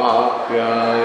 好了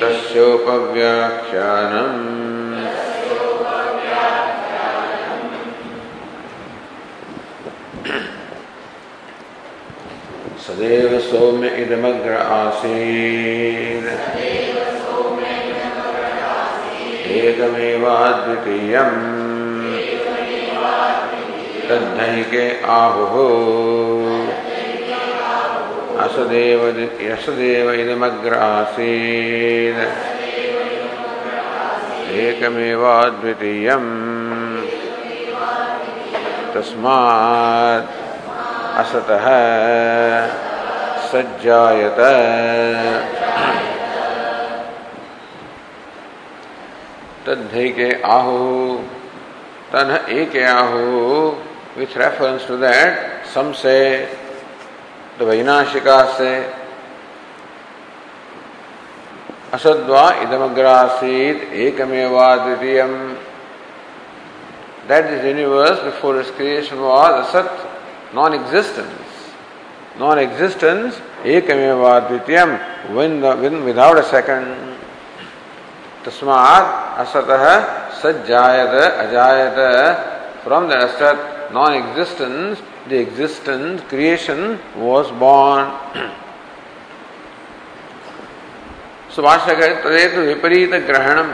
तस्योपव्याख्यानम्। सदैव सौम्य इदमग्र आसीत्। एकमेवाद्वितीयम्। तद्धैके आहुः। वसुदेव यसुदेव इदमग्रासीन्। एकमेवाद्वितीयम्। तस्मात् असतः सज्जायत। तद्धैके आहु। तन एके आहु। With reference to that some say तो वैनाशिका से असद्वा इदमग्रासीत एकमेवा द्वितीयम that is universe before is creation was असत नॉन एग्जिस्टेंस नॉन एग्जिस्टेंस एकमेवा द्वितीयम विन विदाउट अ सेकंड तस्मात् असतः सज्जायत अजायत फ्रॉम द असत् asat non-existence the existence creation was born so भाष्यकर तदेतु विपरीत ग्रहणम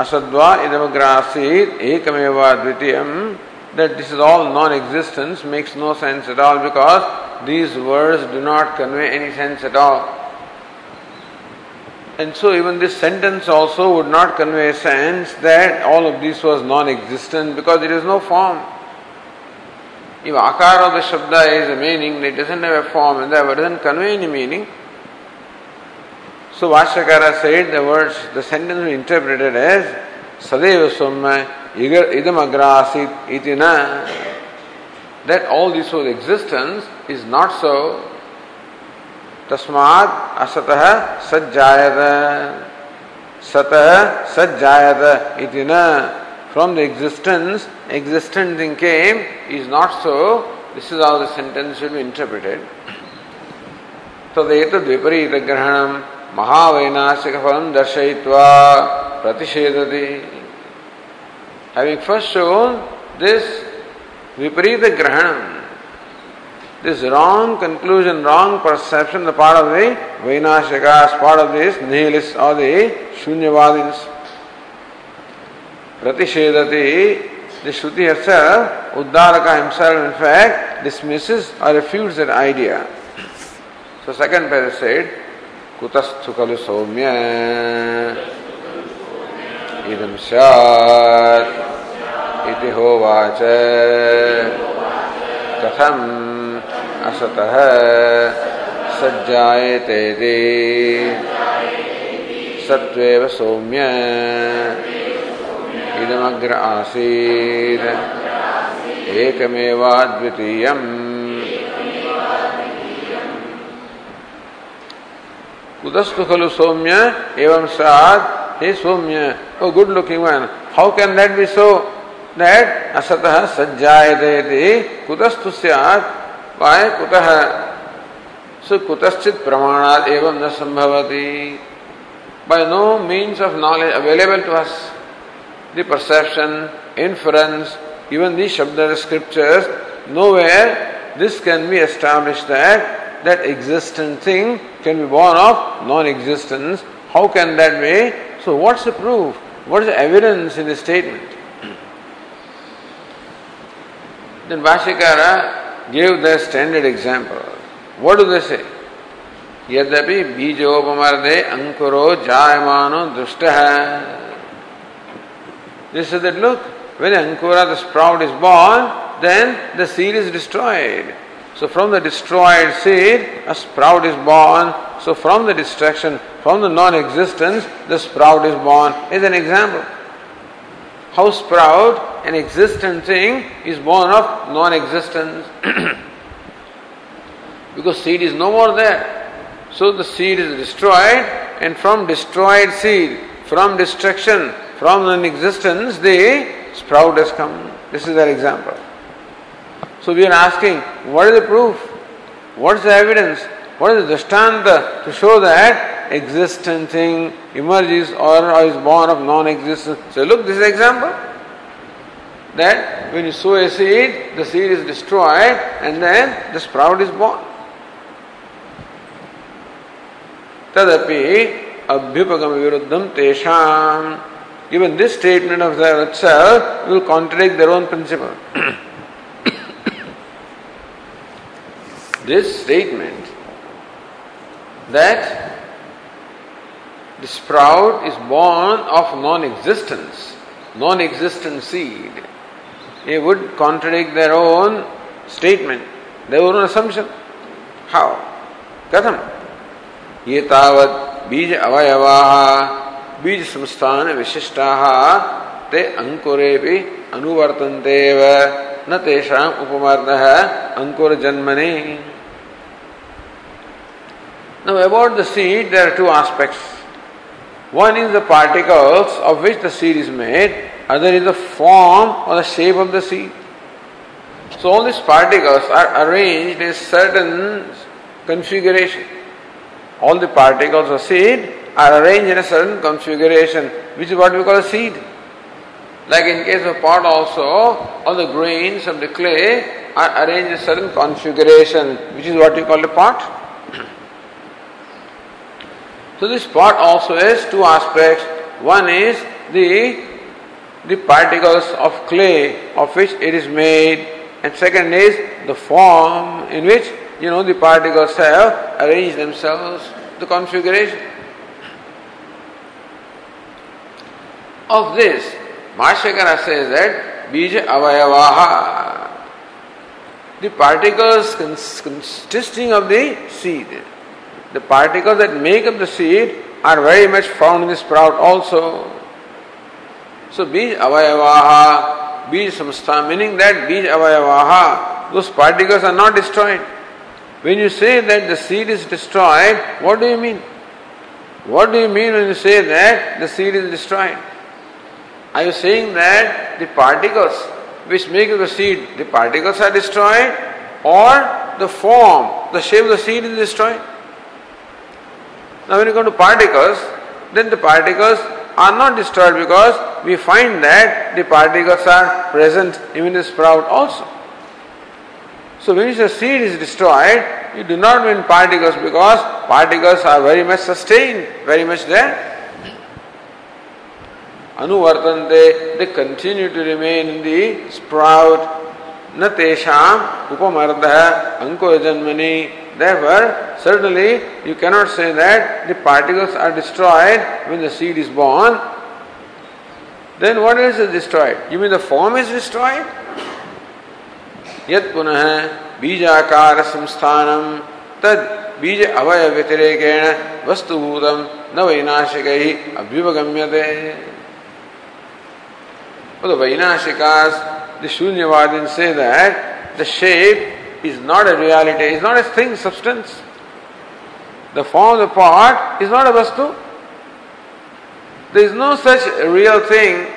असद्वा इदमग्रासीत एकमेवा द्वितीयम that this is all non-existence makes no sense at all because these words do not convey any sense at all And so, even this sentence also would not convey a sense that all of this was non existent because there is no form. If akara of the shabda is a meaning, it doesn't have a form and therefore doesn't convey any meaning. So, Vashyakara said the words, the sentence we interpreted as Sadeva Summa Idam Agrasit Itina. That all this was existence is not so. तस्मात् असतः सज्जायत सतः इति न from the existence existent thing came is not so this is how the sentence should be interpreted तदेतद् विपरीतग्रहणं महावैनाशिकफलं दर्शयित्वा प्रतिषेधति having first shown this viparita grahanam this wrong conclusion, wrong perception, the part of the Vainashikas, part of this nihilists or the Shunyavadins. प्रतिषेधति। The Shruti हर्ष उद्धार का himself in fact dismisses और refuse an idea so second page said कुतस्थु खलु सौम्य इदम स्यात् होवाच कथम असतः सज्जायते सत्वेव सौम्य इदमग्र आसीत्। एकमेवाद्वितीयम्। कुतस्तु खलु सौम्य? एवं सात हे सौम्य O good looking one. How can that be so that असतः सज्जायते कुतस्तु स्यात्। वाय कुतः? So kutaschit pramanat evam na sambhavati. By no means of knowledge available to us, the perception, inference, even the Shabda scriptures, nowhere this can be established that that existent thing can be born of non-existence. How can that be? So what's the proof? What is the evidence in the statement? then Bhashyakara gave the standard example. What do they say? यद्यपि बीजोपमर्दे अंकुरो जायमानो दुष्ट है they said that look, when Ankura, the sprout, is born, then the seed is destroyed. So from the destroyed seed, a sprout is born. So from the destruction, from the non-existence, the sprout is born. Is an example. How sprout, an existent thing, is born of non-existence. because seed is no more there. So the seed is destroyed, and from destroyed seed, from destruction, from non existence, the sprout has come. This is their example. So we are asking, what is the proof? What is the evidence? What is the drishtanta to show that existent thing emerges or, or is born of non existence? So look, this is example. That when you sow a seed, the seed is destroyed and then the sprout is born. तदपि अभ्युपगम विरुद्धम तेषाम even this statement of their itself will contradict their own principle. this statement that the sprout is born of non existence, non existent seed, it would contradict their own statement, their own assumption. How? Katham? ये तावत बीज अवयवा बीज संस्थान विशिष्टा ते अंकुरे भी अनुवर्तनते न तेषाम उपमर्द अंकुर जन्मने Now about the seed there are two aspects. One is the particles of which the seed is made, other is the form or the shape of the seed. So all these particles are arranged in certain configuration all the particles of seed are arranged in a certain configuration, which is what we call a seed. Like in case of pot also, all the grains of the clay are arranged in a certain configuration, which is what we call a pot. so this pot also has two aspects. One is the the particles of clay of which it is made, and second is the form in which you know, the particles have arranged themselves, the configuration. Of this, Bhashyakara says that Bija Avayavaha, the particles consisting of the seed, the particles that make up the seed are very much found in the sprout also. So Bij Avayavaha, Bij Samstha, meaning that Bij Avayavaha, those particles are not destroyed. When you say that the seed is destroyed, what do you mean? What do you mean when you say that the seed is destroyed? Are you saying that the particles which make the seed, the particles are destroyed, or the form, the shape of the seed is destroyed? Now, when you go to particles, then the particles are not destroyed because we find that the particles are present even in the sprout also. So when the seed is destroyed, you do not mean particles because particles are very much sustained, very much there. अनुवर्तन्ते they continue to remain in the sprout न तेषाम उपमर्द, अंको जन्मनि there suddenly you can not say that the particles are destroyed when the seed is born then what is it destroyed you mean the form is destroyed यत् पुनः बीजाकार संस्थानम तद बीज अवय व्यतिरेकेण वस्तुभूतम न वैनाशिक अभ्युपगम्य the Vainashikas, the Shunyavadins say that the shape is not a reality, is not a thing, substance. The form of the part is not a vastu. There is no such real thing,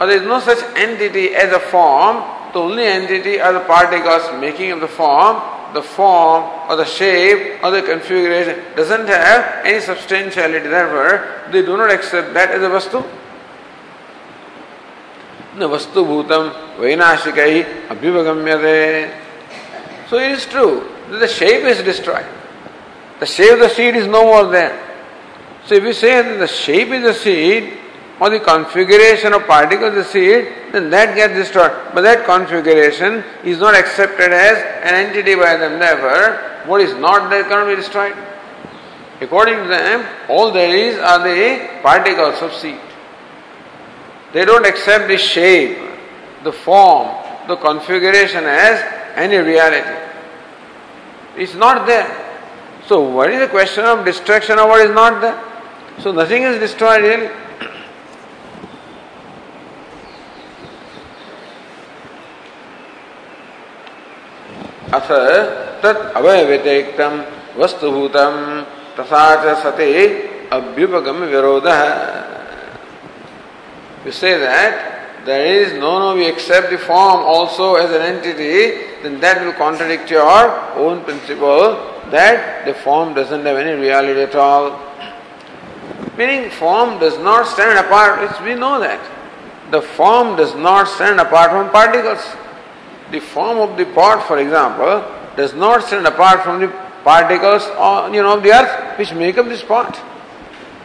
or there is no such entity as a form. The only entity are the particles making of the form. The form or the shape or the configuration doesn't have any substantiality. Therefore, they do not accept that as a vastu. न vastubhutam vainashikai abhivagamyate. So it is true the shape is destroyed. The shape of the seed is no more there. So if we say that the shape is the seed or the configuration of particles is the seed, then that gets destroyed. But that configuration is not accepted as an entity by them. Never. what is not there cannot be destroyed. According to them, all there is are the particles of seed. They don't accept the shape, the form, the configuration as any reality. It's not there. So, what is the question of destruction of what is not there? So, nothing is destroyed really. अथ तत् अवय व्यतिरिक्तम वस्तुभूतम तथा च सते अभ्युपगम विरोध you say that there is no, no, we accept the form also as an entity, then that will contradict your own principle that the form doesn't have any reality at all. Meaning, form does not stand apart, we know that. The form does not stand apart from particles. The form of the pot, for example, does not stand apart from the particles on, you know, of the earth which make up this pot.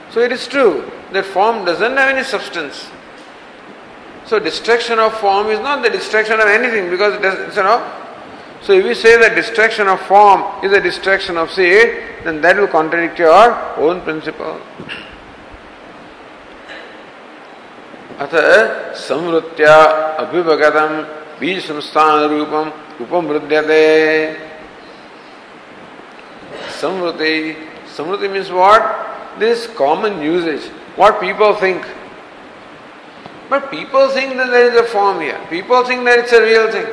So it is true that form doesn't have any substance. So destruction of form is not the destruction of anything because it does, you know. So if we say that destruction of form is a destruction of seed, then that will contradict your own principle. अथ संवृत्या अभिभगतम बीज संस्थान रूपम उपमृद्यते samvriti samvriti means what this common usage what people think but people think that there is a form here. People think that it's a real thing.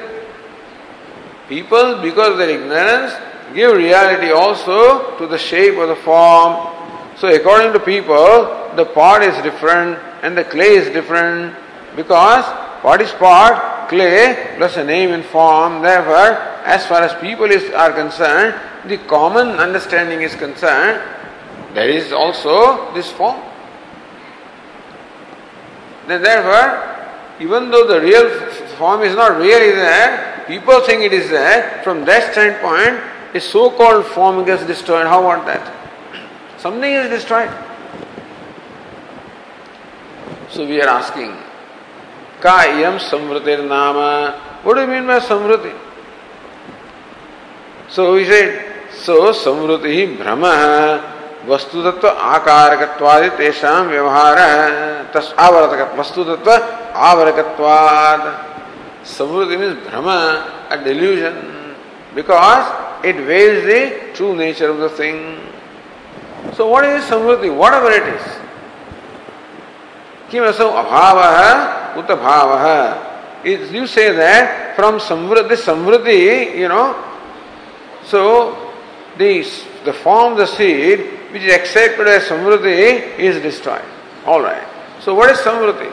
People, because of their ignorance, give reality also to the shape or the form. So, according to people, the pot is different and the clay is different because pot is pot, clay plus a name and form. Therefore, as far as people is, are concerned, the common understanding is concerned, there is also this form. Then therefore, even though the real form is not really there, people think it is there. From that standpoint, a so-called form gets destroyed. How about that? Something is destroyed. So we are asking, Ka iyam nama. What do you mean by samvriti? So we said, so samvriti brahma वस्तुतत्व आकारकत्वादि तेषां व्यवहार, तस् आवर्तक वस्तुतत्व आवर्तकत्वाद समृद्धि means भ्रम a delusion because it veils the true nature of the thing so what is Samriddhi whatever it is किम असौ अभाव उत भाव is you say that from Samriddhi Samriddhi you know so the the form the seed which is accepted as samvriti is destroyed. Alright. So what is samvriti?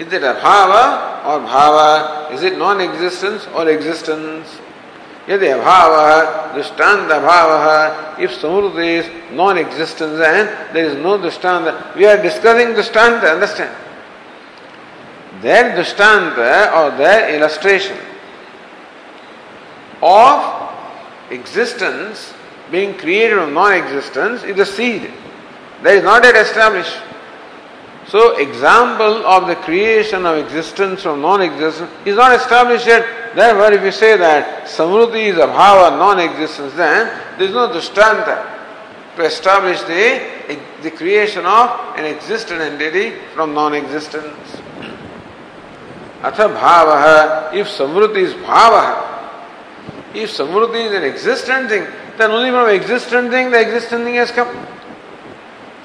Is it abhava or bhava? Is it non-existence or existence? यदि अभाव दृष्टान्त अभाव if samruti is non-existence and there is no drishtanta we are discussing drishtanta understand their drishtanta or their illustration of existence being created of non existence is a seed. That is not yet established. So, example of the creation of existence from non-existence is not established yet. Therefore, if you say that Samvruti is abhava, non-existence, then there is no drishtanta to establish the, the creation of an existent entity from non-existence. Atha bhava, if Samvruti is bhava, if Samvruti is an existent thing, then only from existent thing the existent thing has come.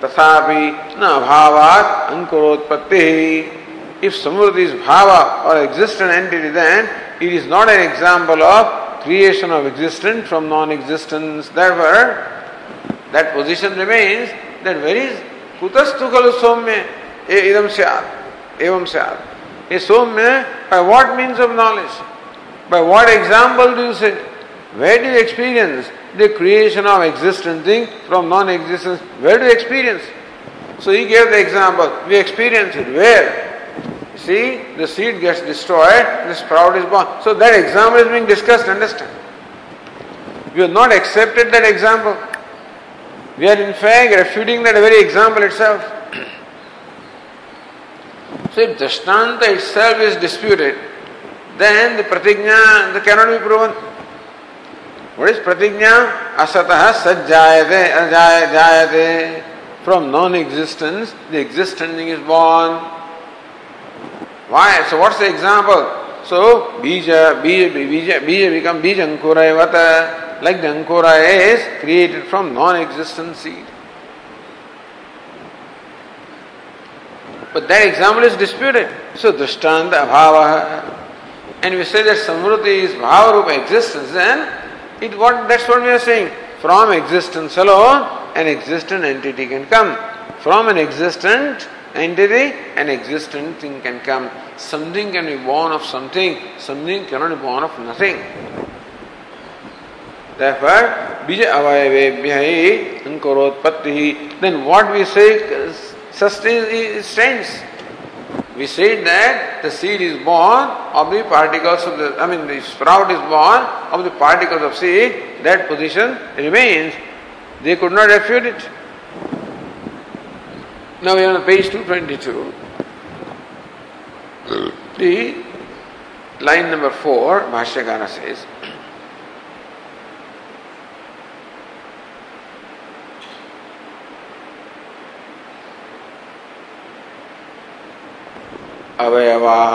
Tathapi na bhavat ankurotpatti. If samurti is bhava or existent entity, then it is not an example of creation of existence from non-existence. Therefore, that position remains that where is कुतस्तु खलु सौम्य इदम स्यात् एवं स्यात् ये सौम्य by what means of knowledge by what example do you say where do you experience the creation of existent thing from non-existence. Where do you experience? So he gave the example. We experience it. Where? See, the seed gets destroyed, the sprout is born. So that example is being discussed, understand? We have not accepted that example. We are in fact refuting that very example itself. so if Drishtanta itself is disputed, then the pratigna cannot be proven. What is pratigna? Asatah sajjayate, ajayate. From non-existence, the existent thing is born. Why? So what's the example? So bija, bija, bija, bija become bija ankura like the ankura is created from non-existent seed. But that example is disputed. So drishtanta abhava. And we say that samruti is bhava existence, then it what that's what we are saying. From existence alone, an existent entity can come. From an existent entity, an existent thing can come. Something can be born of something, something cannot be born of nothing. Therefore, ankurotpatti. Then what we say uh, sustains uh, stands. We said that the seed is born of the particles of the, I mean, the sprout is born of the particles of seed. That position remains. They could not refute it. Now we are on page 222. The line number 4, Bhashyakara says, अवयवाः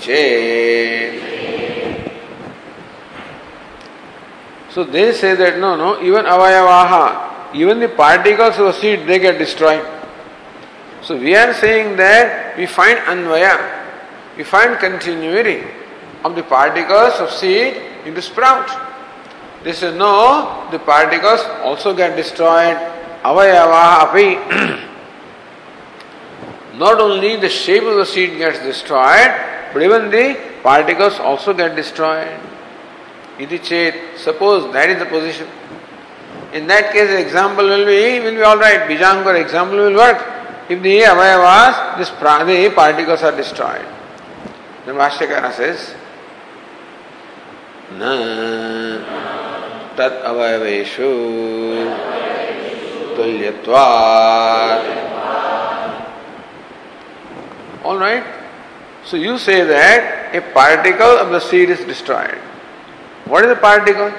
चे so they say that no no even अवयवाः even the particles of seed they get destroyed so we are saying that we find Anvay we find continuity of the particles of seed in the sprout They say, no, the particles also get destroyed. Avayava api. Not only the shape of the seed gets destroyed, but even the particles also get destroyed. Iti chet, suppose that is the position. In that case, the example will be will be all right. Bijangar example will work. If the avayavas, this the particles are destroyed. Then Bhashyakara says, Na तत् अवयवेशु तुल्यत्वात् All right? So you say that a particle of the seed is destroyed. What is a particle?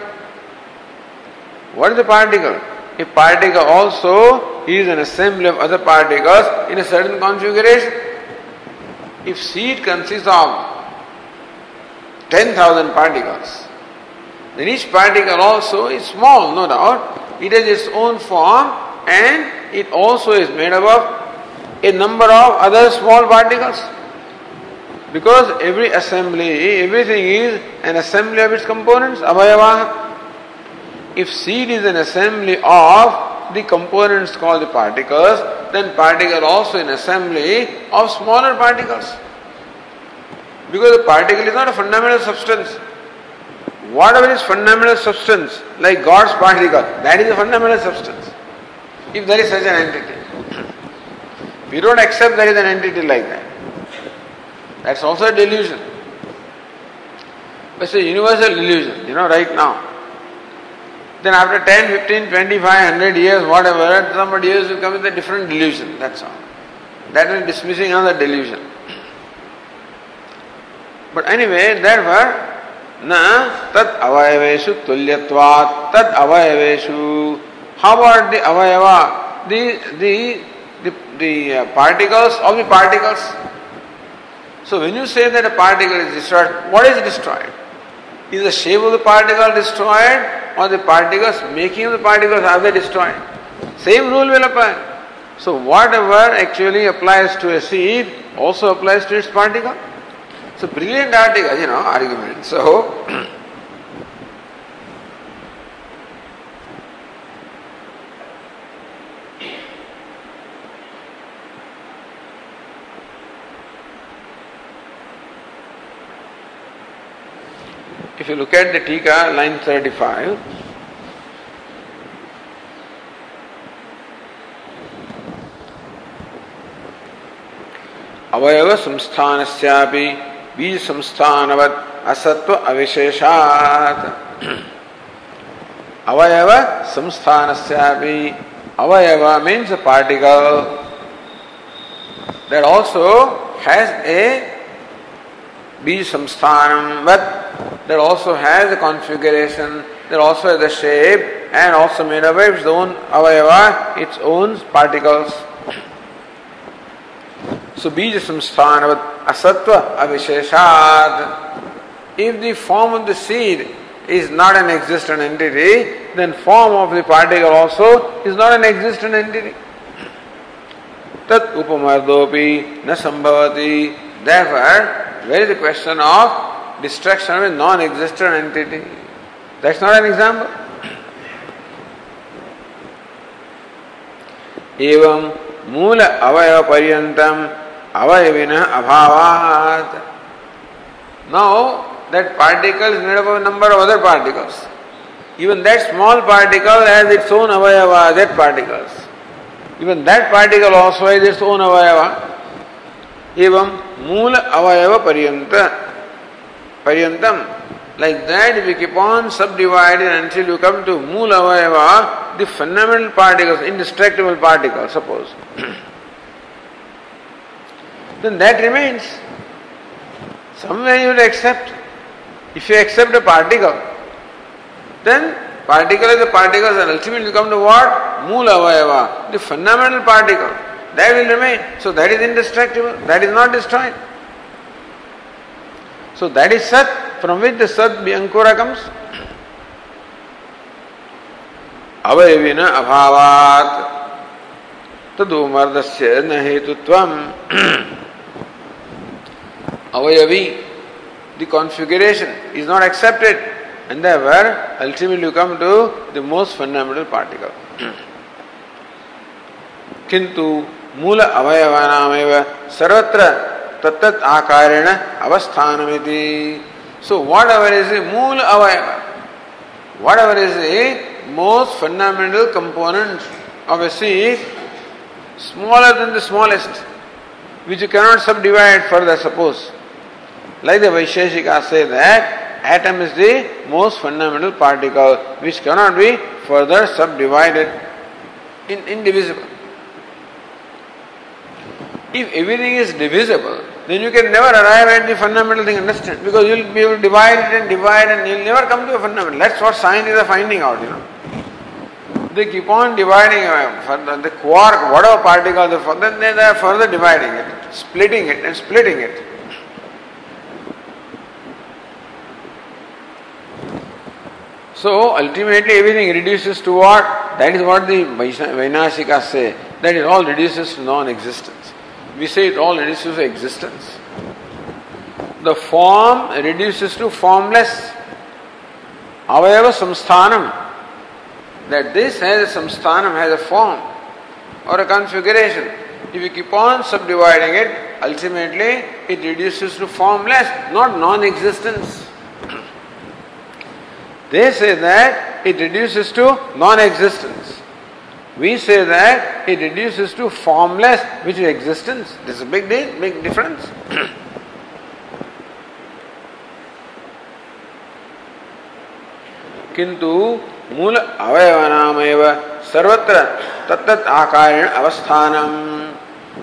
What is a particle? A particle also is an assembly of other particles in a certain configuration. If seed consists of 10,000 particles, then each particle also is small, no doubt. It has its own form and it also is made up of a number of other small particles. Because every assembly, everything is an assembly of its components, avayava. If seed is an assembly of the components called the particles, then particle also an assembly of smaller particles. Because the particle is not a fundamental substance. Whatever is fundamental substance, like God's particle, that is a fundamental substance. If there is such an entity. We don't accept there is an entity like that. That's also a delusion. It's a universal delusion, you know, right now. Then after 10, 15, 25, 100 years, whatever, somebody else will come with a different delusion. That's all. That is dismissing another delusion. But anyway, therefore, avayaveshu tulyatvat tat avayaveshu. How about the avayava? The, the, the, the uh, particles of the particles. So when you say that a particle is destroyed, what is destroyed? Is the shape of the particle destroyed or the particles making of the particles are they destroyed? Same rule will apply. So whatever actually applies to a seed also applies to its particle. It's a brilliant article, you know, argument. So if you look at the Tika, line 35, अवयव संस्थान बीज संस्थानवत असत्व अविशेषात अवयव संस्थान अवयव means a particle that also has a बीज संस्थान that also has a configuration that also has a shape and also made of its own avayava, its own particles. Bija samsthanavat asatva avisheshad. If the form of the seed is not an existent entity, then form of the particle also is not an existent entity. Tat upamardopi na sambhavati. Therefore, where is the question of destruction of a non-existent entity? That's not an example. एवं मूल अवयव पर्यंतम avayavina abhavat. Now, that particle is made up of a number of other particles. Even that small particle has its own avayava, that particles. Even that particle also has its own avayava. Evam mula avayava paryanta. Paryantam. Like that, you keep on subdividing until you come to mula avayava, the fundamental particles, indestructible particles, suppose. then that remains. Somewhere you will accept. If you accept a particle, then particle is a particle and ultimately you come to what? Mula vayava, the fundamental particle. That will remain. So that is indestructible. That is not destroyed. So that is Sat, from which the Sat Ankura comes. अवयविन अभावात् तदुमर्दस्य न हेतुत्वम् avayavi, the configuration is not accepted, and therefore ultimately you come to the most fundamental particle. किंतु मूल अवयवानामेव सर्वत्र तत्त आकारेण अवस्थानमिति so whatever is the mool avayava whatever is the most fundamental component of a seed smaller than the smallest which you cannot subdivide further suppose Like the Vaisheshika say that atom is the most fundamental particle which cannot be further subdivided, in, indivisible. If everything is divisible, then you can never arrive at the fundamental thing, understand? Because you will be able to divide it and divide and you will never come to a fundamental. That's what science is finding out, you know. They keep on dividing uh, the quark, whatever particle, then they are further dividing it, splitting it and splitting it. So ultimately everything reduces to what? That is what the Vainashikas say. That it all reduces to non-existence. We say it all reduces to existence. The form reduces to formless. Avayava samsthanam. That this has a samsthanam, has a form or a configuration. If you keep on subdividing it, ultimately it reduces to formless, not non-existence. They say that it reduces to non existence. We say that it reduces to formless, which is existence. This is a big deal, big difference. किंतु मूल अवयवानामेव सर्वत्र तत्त आकारेण अवस्थानम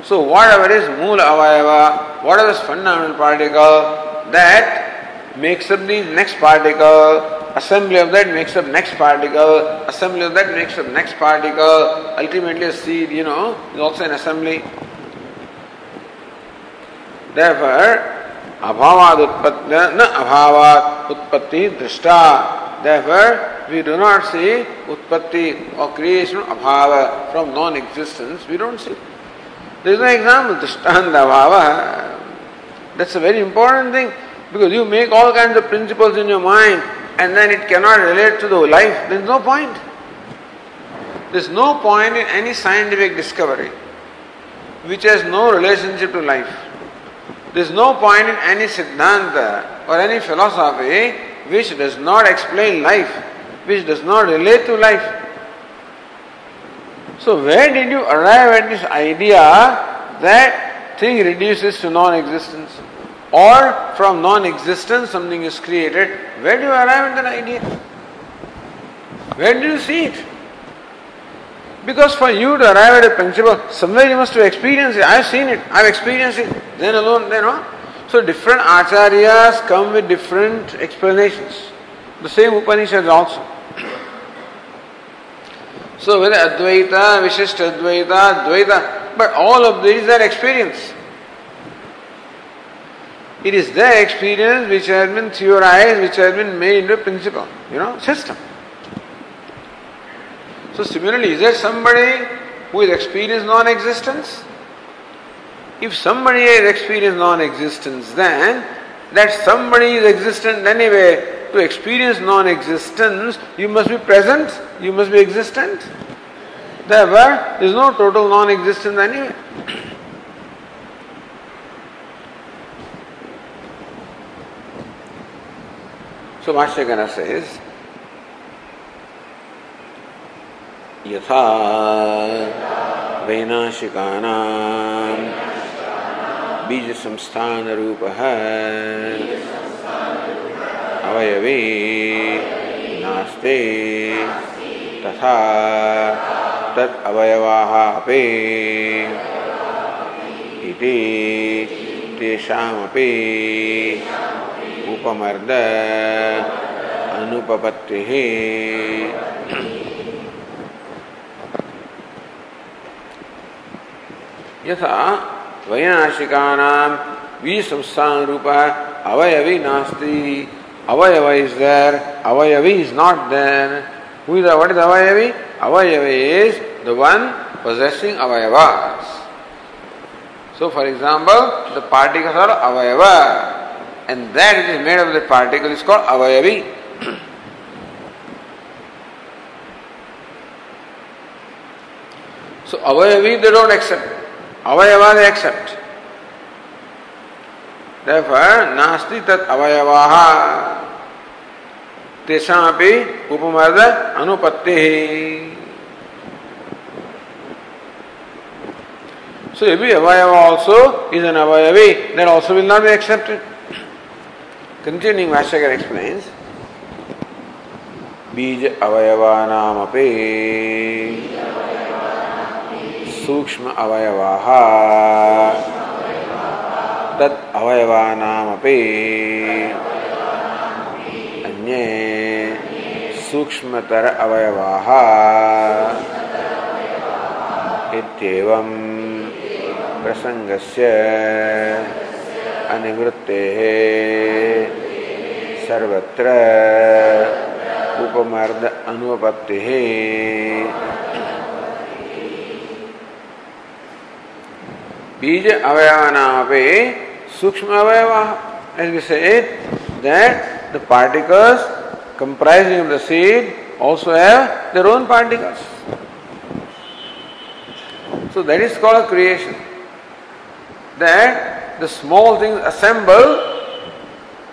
So whatever is mula avayava, whatever is fundamental particle, that makes up the next particle, assembly of that makes up next particle, assembly of that makes up next particle, ultimately a seed, you know, is also an assembly. Therefore, abhavad utpatti, na abhavad utpatti drishta. Therefore, we do not see utpatti or creation abhava from non-existence. We don't see. There is no example, drishtanta abhava. That's a very important thing because you make all kinds of principles in your mind and then it cannot relate to the life. There is no point. There is no point in any scientific discovery which has no relationship to life. There is no point in any siddhanta or any philosophy which does not explain life, which does not relate to life. So, where did you arrive at this idea that thing reduces to non existence? Or from non existence something is created? Where do you arrive at that idea? Where do you see it? Because for you to arrive at a principle, somewhere you must have experienced it. I've seen it, I've experienced it. Then alone, then on. So different acharyas come with different explanations. The same Upanishads also. So whether Advaita, Vishishta Advaita, Advaita, but all of these are experience. It is their experience which has been theorized, which has been made into a principle, you know, system. So similarly, is there somebody who has experienced non-existence? If somebody has experienced non-existence, then that somebody is existent anyway. To experience non-existence, you must be present, you must be existent. Therefore, there is no total non-existence anyway. So Bhashyakara says, यथा वैनाशिकानां बीज संस्थान अवयवी नास्ते तथा तत् अवयवाः अपि इति तेषामपि अनुपमर्द अनुपपत्ति यथा वैनाशिकानां विसंस्थान रूप अवयवी नास्ति अवयव इज़ देर अवयवी is not there who is what is अवयव अवयव is the one possessing अवयवास so for example the particles are अवयवास and that which is made of the particle is called avayavi. so, avayavi they don't accept. अवयवा they accept. Therefore, नास्ति तत् अवयवाः तेषामपि उपमर्द अनुपत्तिः So every avayava also is an avayavi, that also will not be accepted. Continuing, Vashyakar explains, बीज अवयवानामपि सूक्ष्म अवयवा तत् अवयवानामपि अन्ये सूक्ष्मतर अवयवाः इत्येवं प्रसङ्गस्य अनिवृत्ते। सर्वत्र उपमर्द अनुपत्ति। बीज अवयवनापे सूक्ष्म अवयव। The particles comprising of the seed also have their own particles so that is called creation that the small things assemble,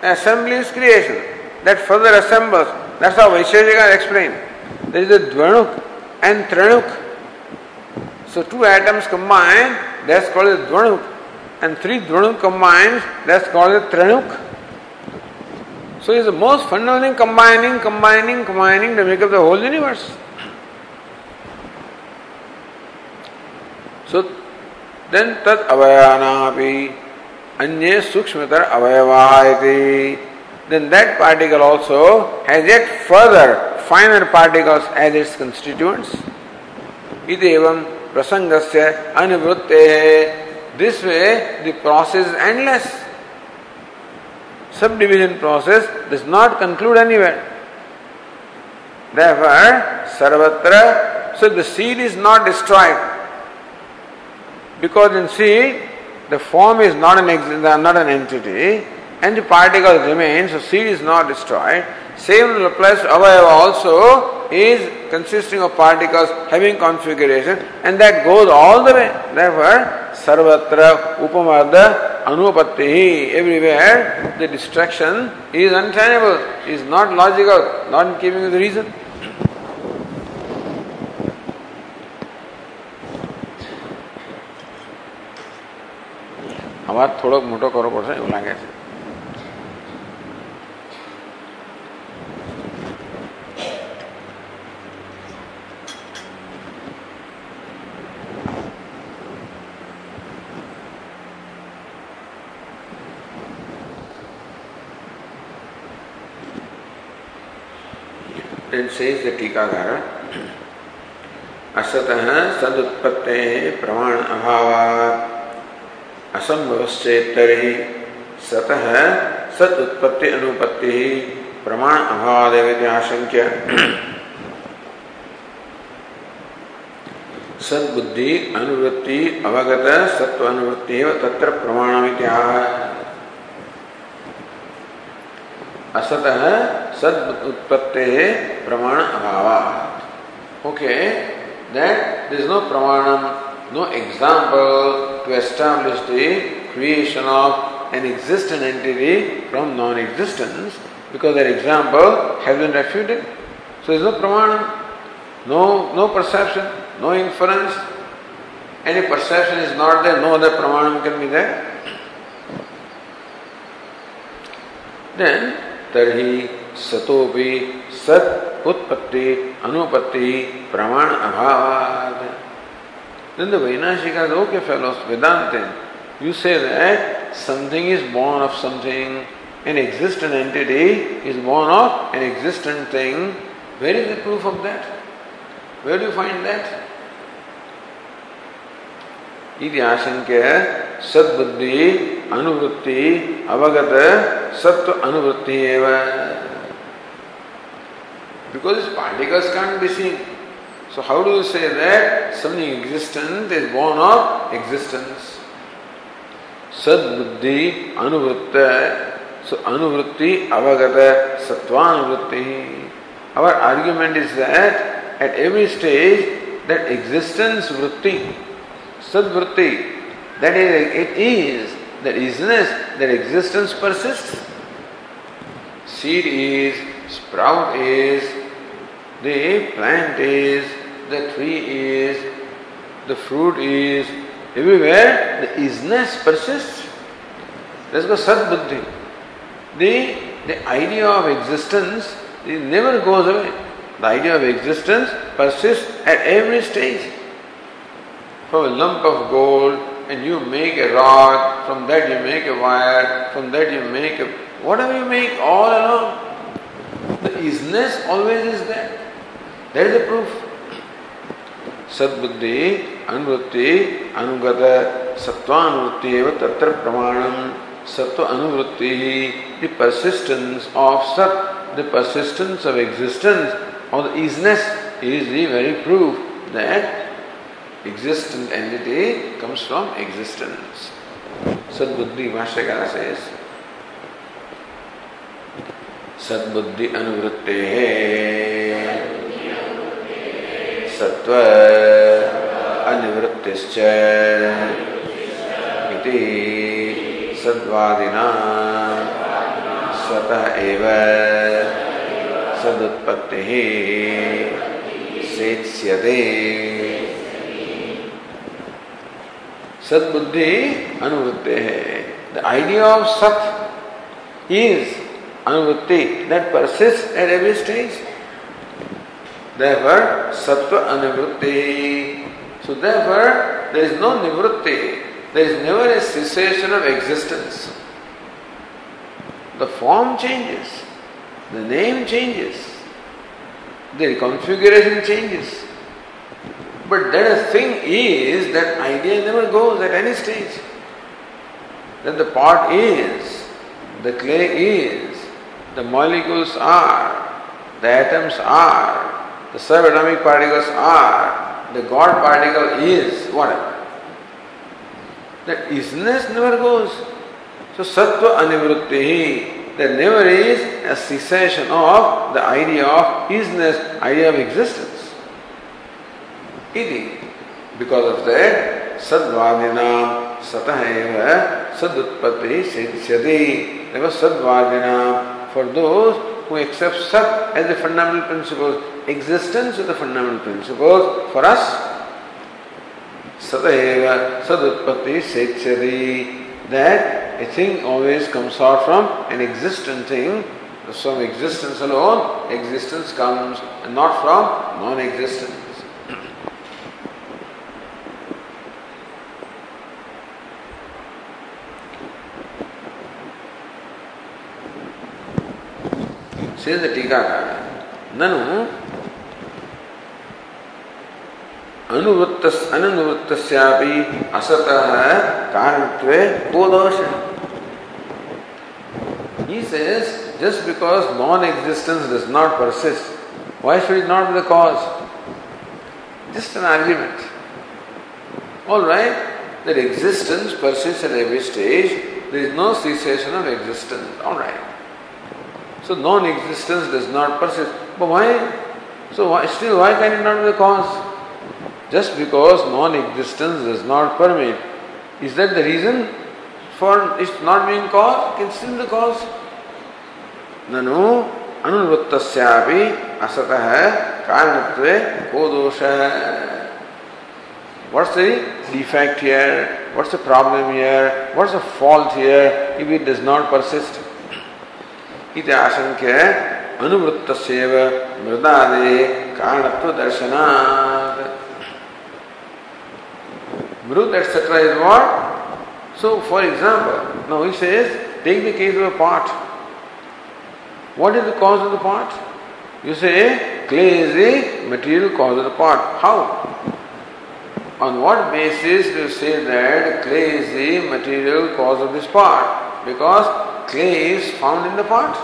assembly is creation. That further assembles. That's how Vaisheshika explained. There is a Dvanuk and Tranuk. So two atoms combine that's called a Dvanuk. And three Dvanuk combines, that's called a Tranuk. So it's the most fundamental thing combining, combining, combining to make up the whole universe. So then tat avayanapi anye sukshmatar avayava then that particle also has yet further finer particles as its constituents. Iti evam prasangasya anivrutte. This way the process is endless subdivision process does not conclude anywhere. Therefore, sarvatra, so the seed is not destroyed. Because in seed, the form is not an, not an entity and the particle remains, so seed is not destroyed. Same to avayava also is consisting of particles having configuration and that goes all the way. Therefore, sarvatra upamarda anupatti, everywhere the destruction is untenable, is not logical, not in keeping with the reason. અવાજ થોડોક મોટો કરવો પડશે એવું લાગે છે Then says the Tikagara, असतः सदुत्पत्ते प्रमाण अभाव असंभवश्चेतरि सतः सद उत्पत्ति अनुपत्ति प्रमाण अभाव आशंक्य सद्बुद्धि अनुवृत्ति अवगत सत्व अनुवृत्ति तत्र प्रमाणमित्याह। असतः सद उत्पत्ति प्रमाण अभाव okay that is no pramanam, no example to establish the creation of an existent entity from non-existence because that example has been refuted. So there is no pramanam, no, no perception, no inference. Any perception is not there, no other pramanam can be there. Then तरही सतोपि सत उत्पत्ति अनुपत्ति प्रमाण अभाव Then the Vainashika okay fellows, Vedanta, you say that something is born of something, an existent entity is born of an existent thing. Where is the proof of that? Where do you find that? इति आशंक्य सद्बुद्धि अनुवृत्ति अवगत सत्व अनुवृत्ति because particles can't be seen. So how do you say that something existent is born of existence? Sadbuddhi anuvritta. So anuvritti avagata sattvanuvriti. Our argument is that at every stage that existence vritti Sadvritti, that is, it is, that isness, that existence persists. Seed is, sprout is, the plant is, the tree is, the fruit is, everywhere the isness persists. Let's go Sadbuddhi. The, the idea of existence it never goes away. The idea of existence persists at every stage from a lump of gold and you make a rod, from that you make a wire, from that you make a whatever you make all along. The isness always is there. That is the proof. सद्बुद्धि अनुवृत्ति अनुगत सत्वानुवृत्ति तत्र प्रमाणम। सत्व अनुवृत्ति the persistence of सत the persistence of existence और the isness is the very proof that existent entity comes from existence. Sadbuddhi Bhashyakara says, सद्बुद्धि अनुवृत्ते। सत्व अनिवृत्तिश्च इति सद्वादिना। स्वतः एव सेत्स्यते। सद्बुद्धि अनुवृत्ति है। द आइडिया ऑफ़ सत इज़ अनुवृत्ति that persist at every stage therefore सत्व अनुवृत्ति। So therefore, there is no nivritti. There is never a cessation of existence. The form changes, the name changes, the configuration changes. But that thing is that idea never goes at any stage. That the pot is, the clay is, the molecules are, the atoms are, the subatomic particles are, the God particle is, whatever. That isness never goes. So sattva anivrutti, there never is a cessation of the idea of isness, idea of existence. Iti. Because of that, sadvadinam satah sadutpatti siddhyati. There was sadvadinam for those who accepts sat as the fundamental principle, existence as the fundamental principle. For us, satah sadutpatti siddhyati. That a thing always comes out from an existent thing. From existence alone, existence comes, and not from non Says the Tikakara, Nanu अनुवृत्त असतः कारणत्वे को दोष He says, just because non-existence does not persist, why should it not be the cause? Just an argument. All right, that existence persists at every stage, there is no cessation of existence. All right. So non-existence does not persist. But why? So why, still, why can it not be the cause? Just because non-existence does not permit, is that the reason for its not being cause? It can still be the cause. ननु अनुवृत्तस्यापि असतः कारणत्वे को दोष What's the defect here? What's the problem here? What's the fault here if it does not persist? इति आशंक्य अनुवृत्तस्यैव मृदादे कारणत्व दर्शनात् Mrut etc. is what? So, for example, now he says, take the case of a pot. What is the cause of the pot? You say, clay is the material cause of the pot. How? On what basis do you say that clay is the material cause of this pot? Because clay is found in the pot.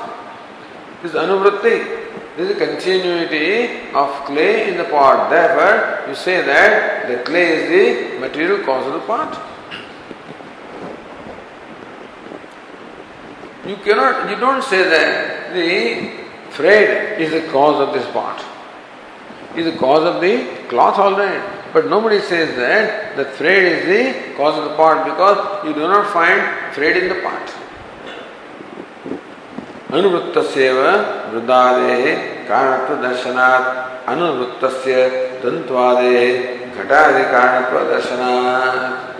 This is anuvritti. This is a continuity of clay in the pot. Therefore, you say that the clay is the material cause of the pot. You cannot, you don't say that the thread is the cause of this pot. Is the cause of the cloth alright. But nobody says that the thread is the cause of the pot because you do not find thread in the pot. अनुवृत्तस्यैव वृद्धादेः कारणत्व दर्शनात् अनुवृत्तस्य तन्त्वादेः घटादि कारणत्व दर्शनात्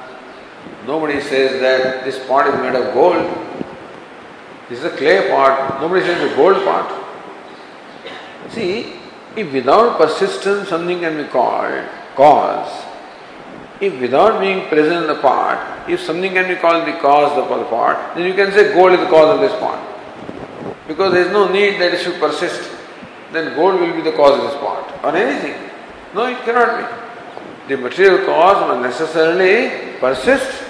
Nobody says that this pot is made of gold. This is a clay pot. Nobody says it's a gold pot. See, if without persistence something can be called cause, if without being present in the pot, if something can be called the cause of the pot, then you can say gold is the cause of this pot. Because there is no need that it should persist. Then gold will be the cause of this pot or anything. No, it cannot be. The material cause must necessarily persist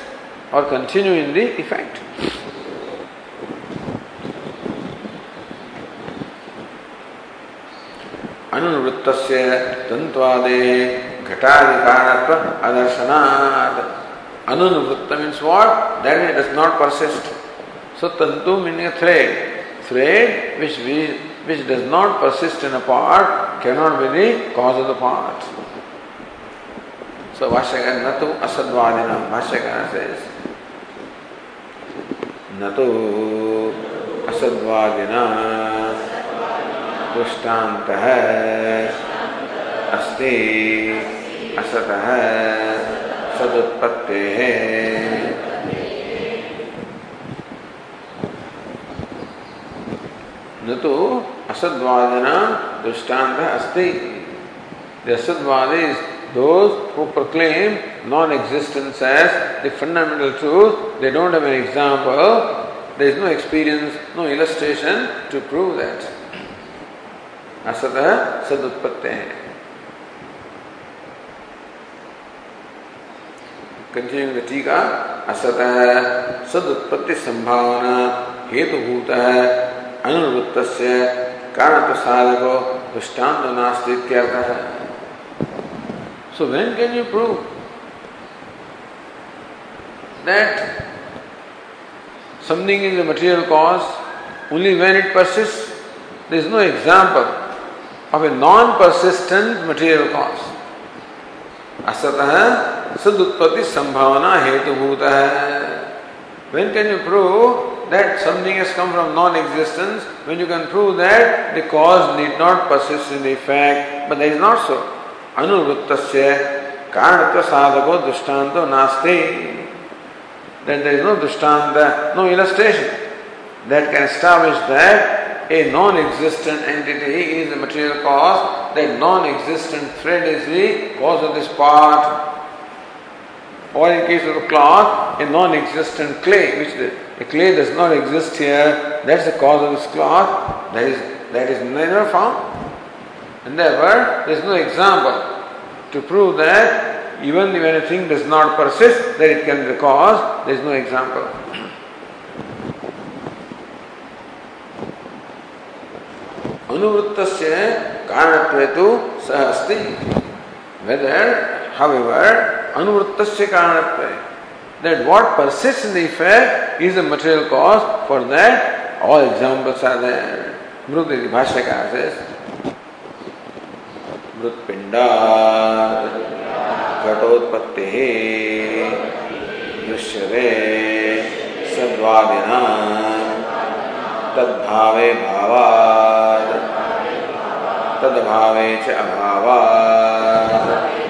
or continue in the effect. अनुवृत्तस्य तन्त्वादेः घटाधिकारणत्व अदर्शनात् अनुवृत्त means what? That it does not persist. So tantu meaning a thread. which, we, which does not persist in a part cannot be the cause of the part. So Vashyakara Natu Asadvadina Vashyakara says Natu Asadvadina दृष्टान्तः अस्ति असतः सदुत्पत्तेः तो असद्वादना दृष्टांत अस्ति। असद्वाद is those who proclaim non existence as the fundamental truth they don't have an example there is no experience no illustration to prove that Asad सद उत्पत्ति है कंटिन्यूइंग द टीका असत सद उत्पत्ति संभावना हेतुभूत अनुवृत्त कारण प्रसाद को दृष्टांत नास्तिक so when can you prove that something is a material cause only when it persist there is no example of a non persistent material cause असतः सदुत्पत्ति संभावना हेतुभूत है when can you prove that something has come from non-existence, when you can prove that the cause need not persist in the effect, but that is not so. Anuruttasya karanatva sadhako drishtanto nasti. Then there is no drishtanta, no illustration that can establish that a non-existent entity is the material cause, that non-existent thread is the cause of this part. Or in case of cloth, a non-existent clay, which the the clay does not exist here, that's the cause of this cloth, that is, that is never found. And therefore, there is no example to prove that even when a thing does not persist, that it can be the cause, there is no example. अनुवृत्तस्य कारणत्वे तु सह अस्ति whether however अनुवृत्तस्य कारणत्वे that what persists in the effect is the material cause for that all examples are there Mrudri Bhashyakara says मृत्पिंडा घटोत्पत्ति दृश्यते सद्वादिना तद्भावे भावात् तद्भावे च अभावात्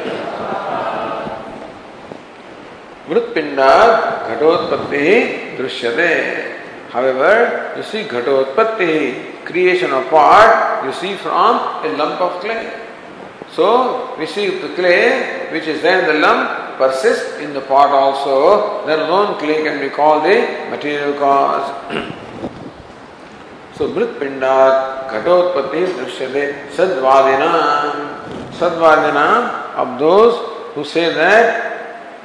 मृत्पिंडा घटोत्पत्ति दृश्यते However, you see Ghatotpatti, creation of part, you see from a lump of clay. So we see the clay which is there in the lump persists in the pot also, then alone clay can be called the material cause. so Mritpindat Ghatotpati Drishyate Sadvadina Sadvadina of those who say that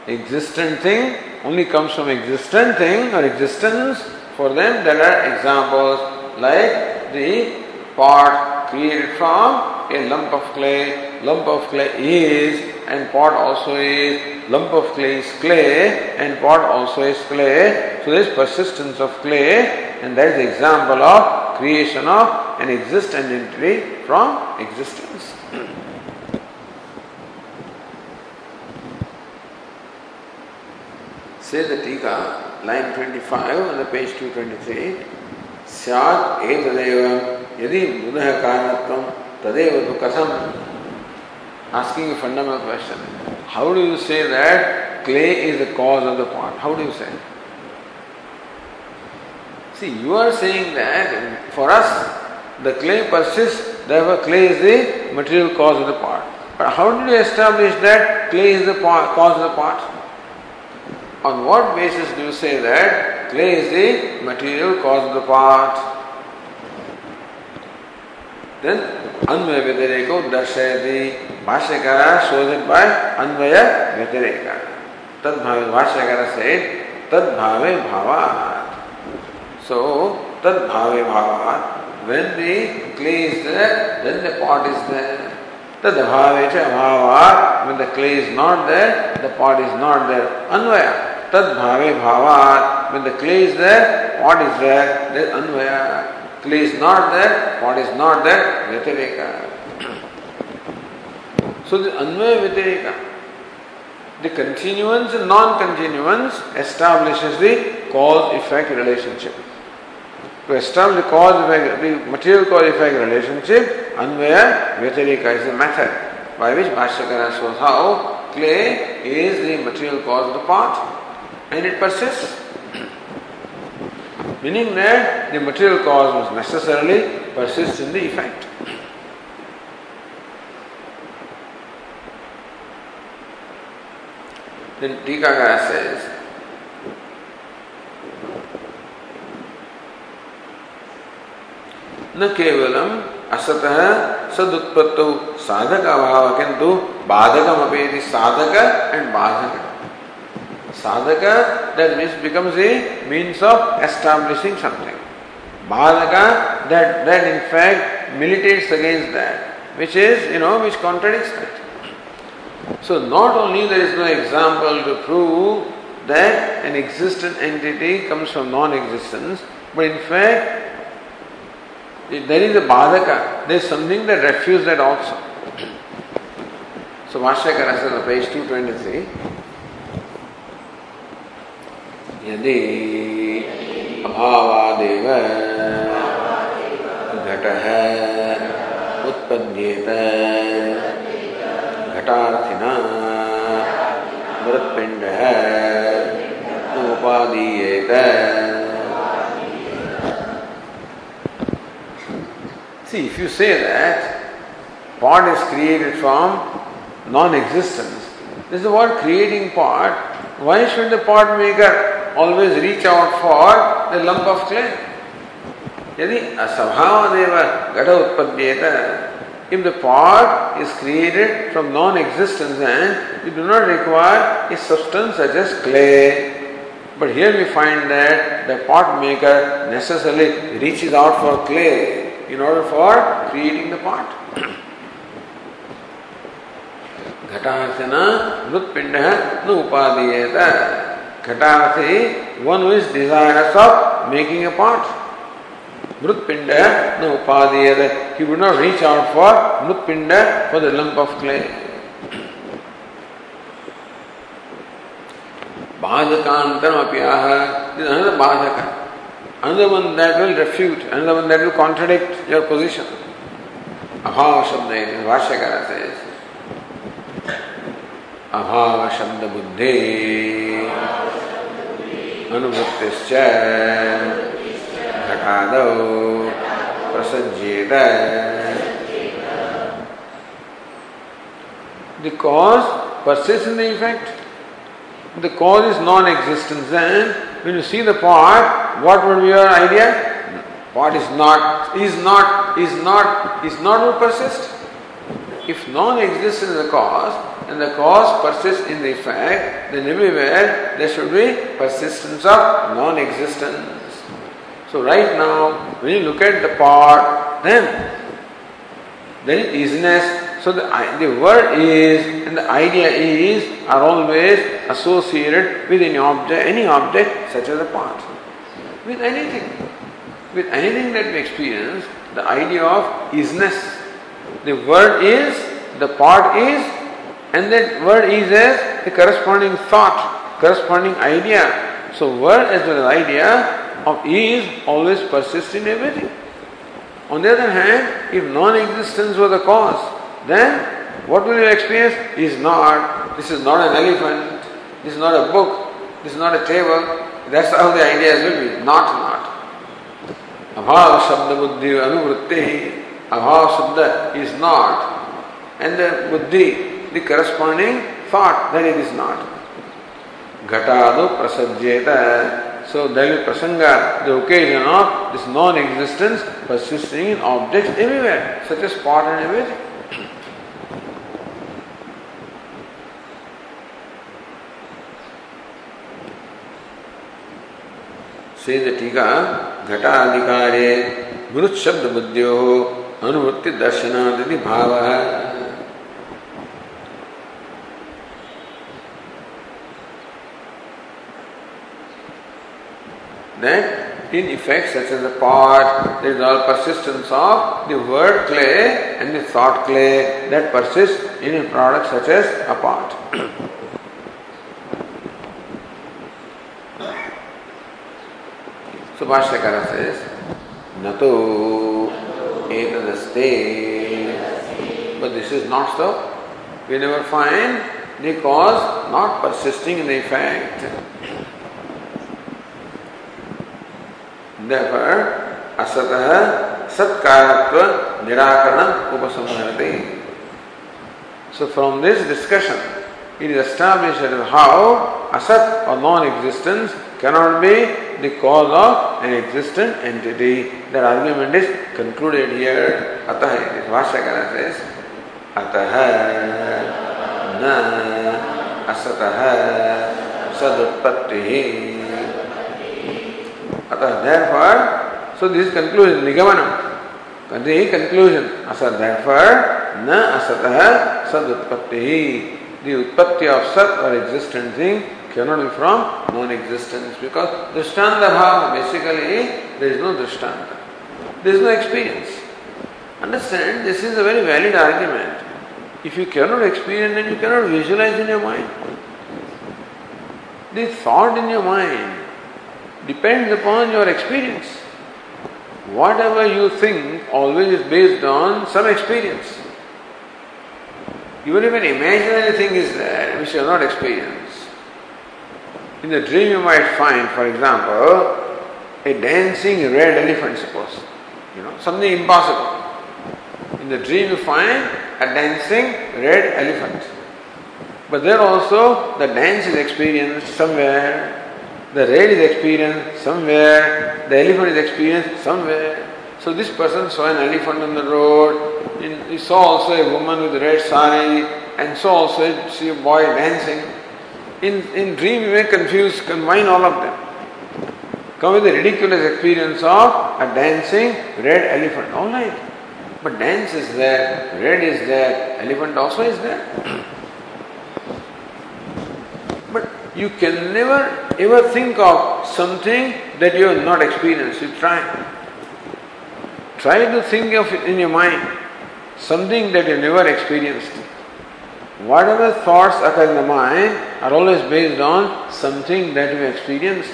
existent thing only comes from existent thing or existence, for them there are examples like the pot created from a lump of clay, lump of clay is, and pot also is, lump of clay is clay, and pot also is clay. So there is persistence of clay, and that is the example of creation of an existent entity from existence. Says the Tika, line 25 on the page 223, Syat etadeva yadi buddha karanatvam tadeva tu katham. Asking a fundamental question. How do you say that clay is the cause of the pot? How do you say? See, you are saying that for us the clay persists, therefore clay is the material cause of the pot. But how did you establish that clay is the cause of the pot? On what basis do you say that clay is the material cause of the part? Then Anvaya Vyatireka Darshayati Vashyakara shows it by Anvaya it Tad Bhave Vashyakara said Tad Bhave तद्भावे So Tad Bhave भावात् when the clay is there then the pot is there तद्भावे च अभावात् when the clay is not there the pot is not there Anvaya. Tad Bhave Bhavat. When the clay is there, pot is there, there is Anvaya. Clay is not there, what is not there, Vyatireka. so the Anvaya Vyatireka, the continuance and non-continuance establishes the cause-effect relationship. To establish the cause-effect, the material cause-effect relationship, Anvaya Vyatireka is the method by which Bhashyakara shows how clay is the material cause of the pot and it persists. Meaning that the material cause must necessarily persist in the effect. Then Tikakara says, न केवलम असतः सदुत्पत्तौ साधक अभाव किंतु बाधकम अपेति साधक and बाधक sadhaka that means becomes a means of establishing something badhaka that that in fact militates against that which is you know which contradicts that so not only there is no example to prove that an existent entity comes from non-existence but in fact there is a badhaka, there is something that refutes that also. So Bhashyakara says on page 223, यदि अभावादेव घटः उत्पद्येत घटार्थिना मृत्पिण्डः उपादीयेत See, if you say that pot is created from non existence, this is word creating pot. Why should the pot maker always reach out for the lump of clay यदि असभाव देव गढ़ उत्पद्येत if the pot is created from non existence and you do not require a substance such as clay but here we find that the pot maker necessarily reach is out for clay in order for creating the pot घटाचना मृत्पिंड न उपाधि Ghatasi, one who is desirous of making a pot. Mrutpinda no upadiyata. He would not reach out for Mrutpinda for the lump of clay. बाधकांतरम अप्याह another बाधक another one that will refute, another one that will contradict your position. Abhava Shabda, Vashyakara says, Buddhi Anuvrittischa Ghatado Prasajyeta The cause persists in the effect. The cause is non-existence and when you see the pot, what would be your idea? Pot is not, is not, is not, is not will persist. If non-existence is the cause and the cause persists in the effect, then everywhere there should be persistence of non-existence. So right now, when you look at the part, then there is easiness so the, the word is and the idea is are always associated with any object, any object such as a part. With anything. With anything that we experience, the idea of isness. The word is, the part is, and that word is as the corresponding thought, corresponding idea. So word as well as idea of is always persists in everything. On the other hand, if non-existence was the cause, then what will you experience is not, this is not an elephant, this is not a book, this is not a table. That's how the ideas will be. Not, not. Abhav Shabda Buddhi Anuvritti. Abhav Shabda is not. And the Buddhi, the corresponding thought that it is not. Ghatadu Prasajyeta. So there will be prasanga, the occasion of this non-existence persisting in objects everywhere, such as pot and everything. Says टीका घटाधिकारे मृत शब्द बुद्धियो अनुवृत्ति दर्शनादि भाव That in effect, such as the pot, there is all persistence of the word clay and the thought clay that persists in a product such as a pot. So Bhashyakara says, Nato etadaste. But this is not so. We never find the cause not persisting in the effect. Therefore, asatah satkaratva nirakarana upasamharati. So from this discussion, it is established that how asat or non-existence cannot be the cause of an existent entity. That argument is concluded here. Atah it is Vashyakara says, Atah na asatah sadutpattihi. Atah therefore, so this is conclusion, Nigamanam. The conclusion, asat therefore, na asatah sadutpattihi. The utpatti of sat or existent thing cannot be from non-existence because drishtanta bhava, basically there is no drishtanta. There is no experience. Understand, this is a very valid argument. If you cannot experience, then you cannot visualize in your mind. The thought in your mind depends upon your experience. Whatever you think always is based on some experience. Even if an imaginary thing is there which you have not experienced, in the dream you might find, for example, a dancing red elephant, suppose, you know, something impossible. In the dream you find a dancing red elephant. But there also the dance is experienced somewhere, the red is experienced somewhere, the elephant is experienced somewhere. So this person saw an elephant on the road, he saw also a woman with red sari, and saw also see a boy dancing. In, in dream you may confuse, combine all of them. Come with the ridiculous experience of a dancing red elephant. All right. But dance is there, red is there, elephant also is there. but you can never ever think of something that you have not experienced. You try. Try to think of it in your mind something that you never experienced. Whatever thoughts occur in the mind are always based on something that we experienced.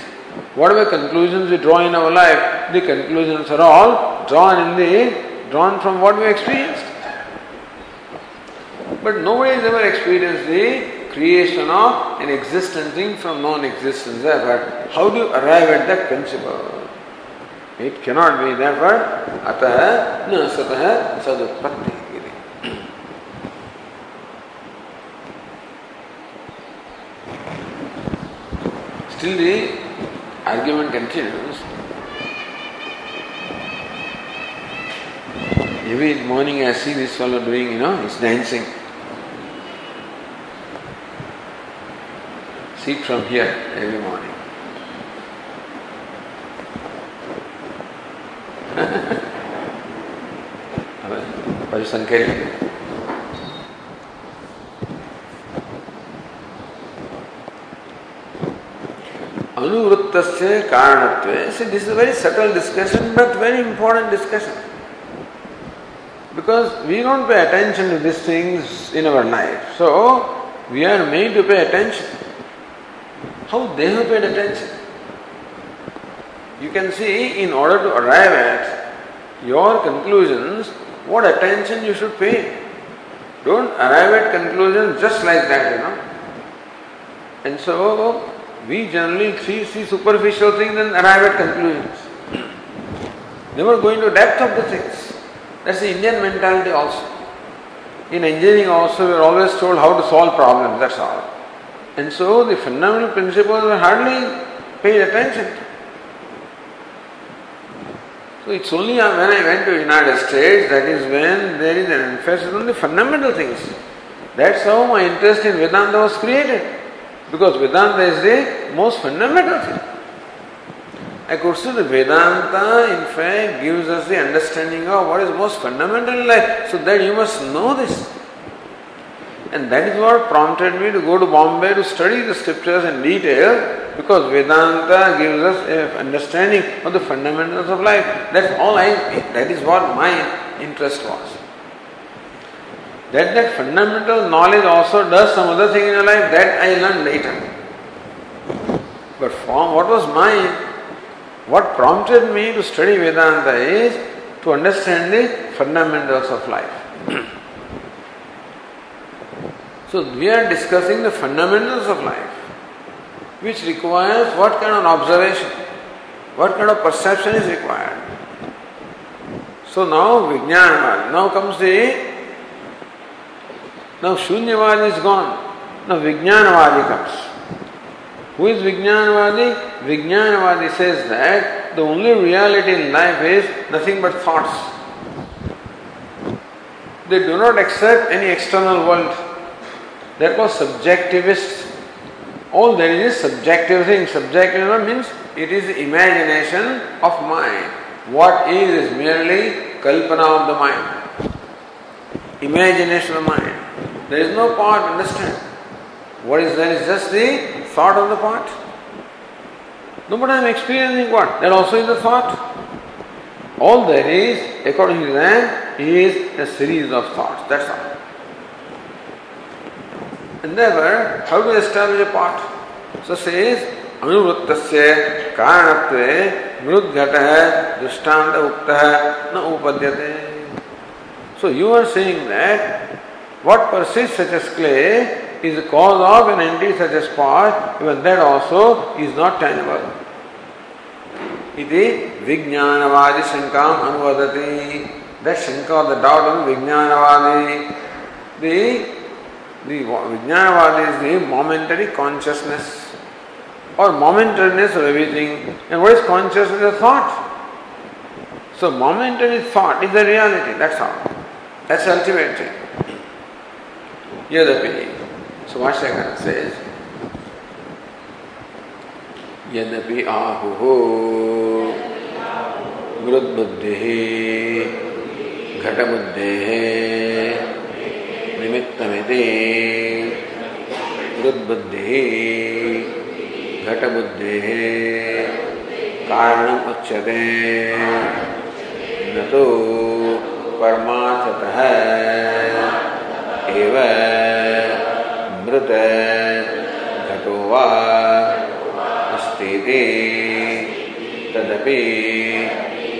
Whatever conclusions we draw in our life, the conclusions are all drawn in the drawn from what we experienced. But nobody has ever experienced the creation of an existent thing from non-existence. Therefore, how do you arrive at that principle? It cannot be, therefore, atah na satah sadutpatti. Still the argument continues. Every morning I see this fellow doing, you know, he's dancing. See from here every morning. परिसंख्य अनुवृत्त से कारणत्व see this is a very subtle discussion but very important discussion because we don't pay attention to these things in our life so we are made to pay attention how they have paid attention you can see in order to arrive at your conclusions what attention you should pay don't arrive at conclusions just like that you know and so we generally see, see superficial things and arrive at conclusions. Never go into depth of the things. That's the Indian mentality also. In engineering also we are always told how to solve problems, that's all. And so the fundamental principles are hardly paid attention to. So it's only when I went to United States that is when there is an emphasis on the fundamental things. That's how my interest in Vedanta was created. Because Vedanta is the most fundamental thing. I could the Vedanta, in fact, gives us the understanding of what is most fundamental in life, so that you must know this. And that is what prompted me to go to Bombay to study the scriptures in detail, because Vedanta gives us an understanding of the fundamentals of life. That's all I, that is what my interest was. That that fundamental knowledge also does some other thing in your life, that I learned later. But from what was my what prompted me to study Vedanta is to understand the fundamentals of life. so we are discussing the fundamentals of life, which requires what kind of observation? What kind of perception is required? So now Vijnanavad. Now comes the now Shunyavad is gone. Now Vijnanavadi comes. Who is Vijnanavadi? Vijnanavadi says that the only reality in life is nothing but thoughts. They do not accept any external world. Called subjectivists. All there is is subjective thing. Subjective means it is imagination of mind. What is is merely kalpana of the mind. Imagination of mind. There is no part, understand. What is there is just the thought of the part. No, but I am experiencing what? That also is a thought. All there is, according to them, is a series of thoughts. That's all. endeavor how to establish a pot. So says अनुवृत्त कारणत्व मृदघट है दृष्टांत उक्त है न उपद्यते so you are saying that what persist such as clay is the cause of an entity such as pot, even that also is not tangible. Iti vijnanavadi shankam anuvadati. That shanka or the doubt on vijnanavadi. The the vijnanavadi is the momentary consciousness or momentariness of everything and what is consciousness a thought so momentary thought is the reality that's all that's ultimate thing yadapi so Vashyakara says यद्यपि आहुः मृद्बुद्धिः घटबुद्धेः निमित्तमिति। मृद्बुद्धिः घटबुद्धेः कारणम् उच्यते। न तो परमार्थतः एव मृत घटो वा अस्तीति। तदपि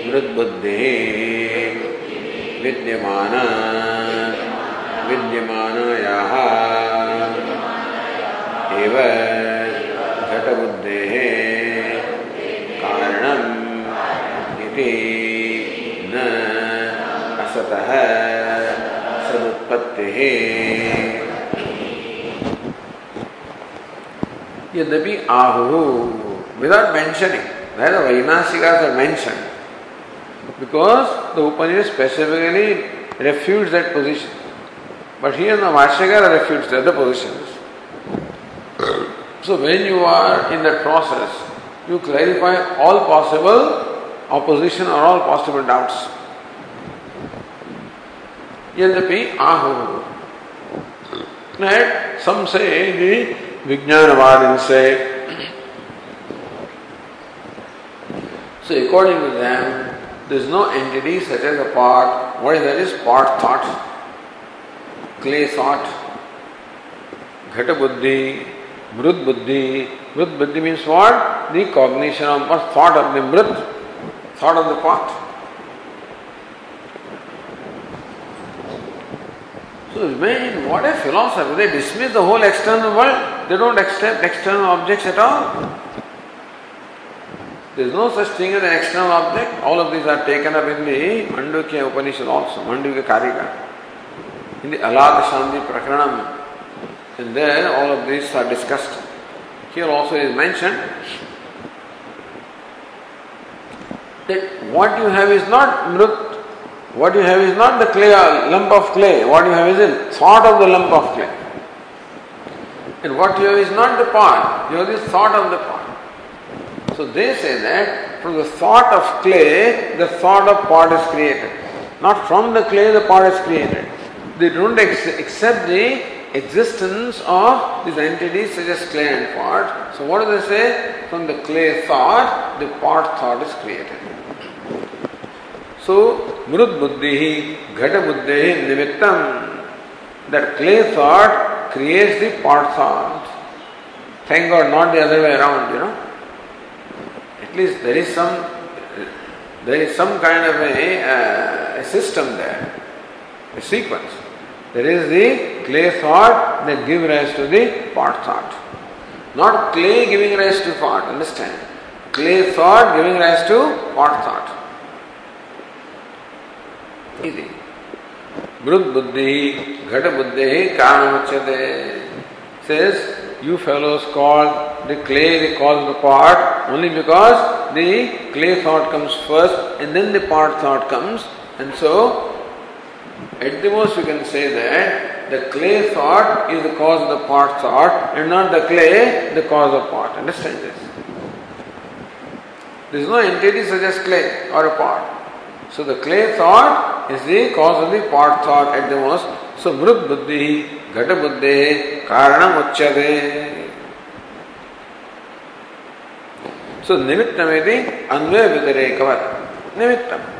मृद्बुद्धिः विद्यमान। विद्यमानायाः। एव घटबुद्धेः कारणम् इति न असतः सदुत्पत्तिः। यद्यपि आहुः without mentioning that वैनासिकास् are mention because the Upanishad specifically refuse that position But here the Bhashyakara refutes the other positions. So when you are in that process, you clarify all possible opposition or all possible doubts. Yadapi ahu. Right? Some say the Vijnanavadins say So according to them, there is no entity such as a part. What is that? Is part thought, clay thought, ghata buddhi, mrut buddhi. Mrut buddhi means what? The cognition of or thought of the mrut, thought of the part. So imagine what a philosophy. They dismiss the whole external world. They don't accept external objects at all. There is no such thing as an external object. All of these are taken up in the Mandukya Upanishad also, Mandukya Karika. In the Alata Shanti Prakaranam. And there all of these are discussed. Here also is mentioned that what you have is not mrut, what you have is not the clay, lump of clay, what you have is a thought of the lump of clay. And what you have is not the part, you have the thought of the part. So they say that from the thought of clay, the thought of pot is created. Not from the clay, the pot is created. They don't ex- accept the existence of these entities such as clay and pot. So what do they say? From the clay thought, the pot thought is created. So, Mrut Buddhi, Ghata Buddhi, Nimittam, that clay thought creates the pot thought. Thank God, not the other way around, you know at least there is some there is some kind of a, uh, a system there, a sequence. There is the clay thought that gives rise to the pot thought. Not clay giving rise to thought, understand? clay thought giving rise to pot thought. Easy. Mrut buddhi, ghata buddhi, karanamachyate. Says, you fellows call the clay the cause of the pot only because the clay thought comes first and then the pot thought comes. And so, at the most, we can say that the clay thought is the cause of the pot thought and not the clay the cause of pot. Understand this? There is no entity such as clay or a pot. So the clay thought is the cause of the pot thought at the most. So mrut buddhi, ghata buddhi, karanam uchyate. So nimittam iti anvaya vyatirekavat. Nimittam.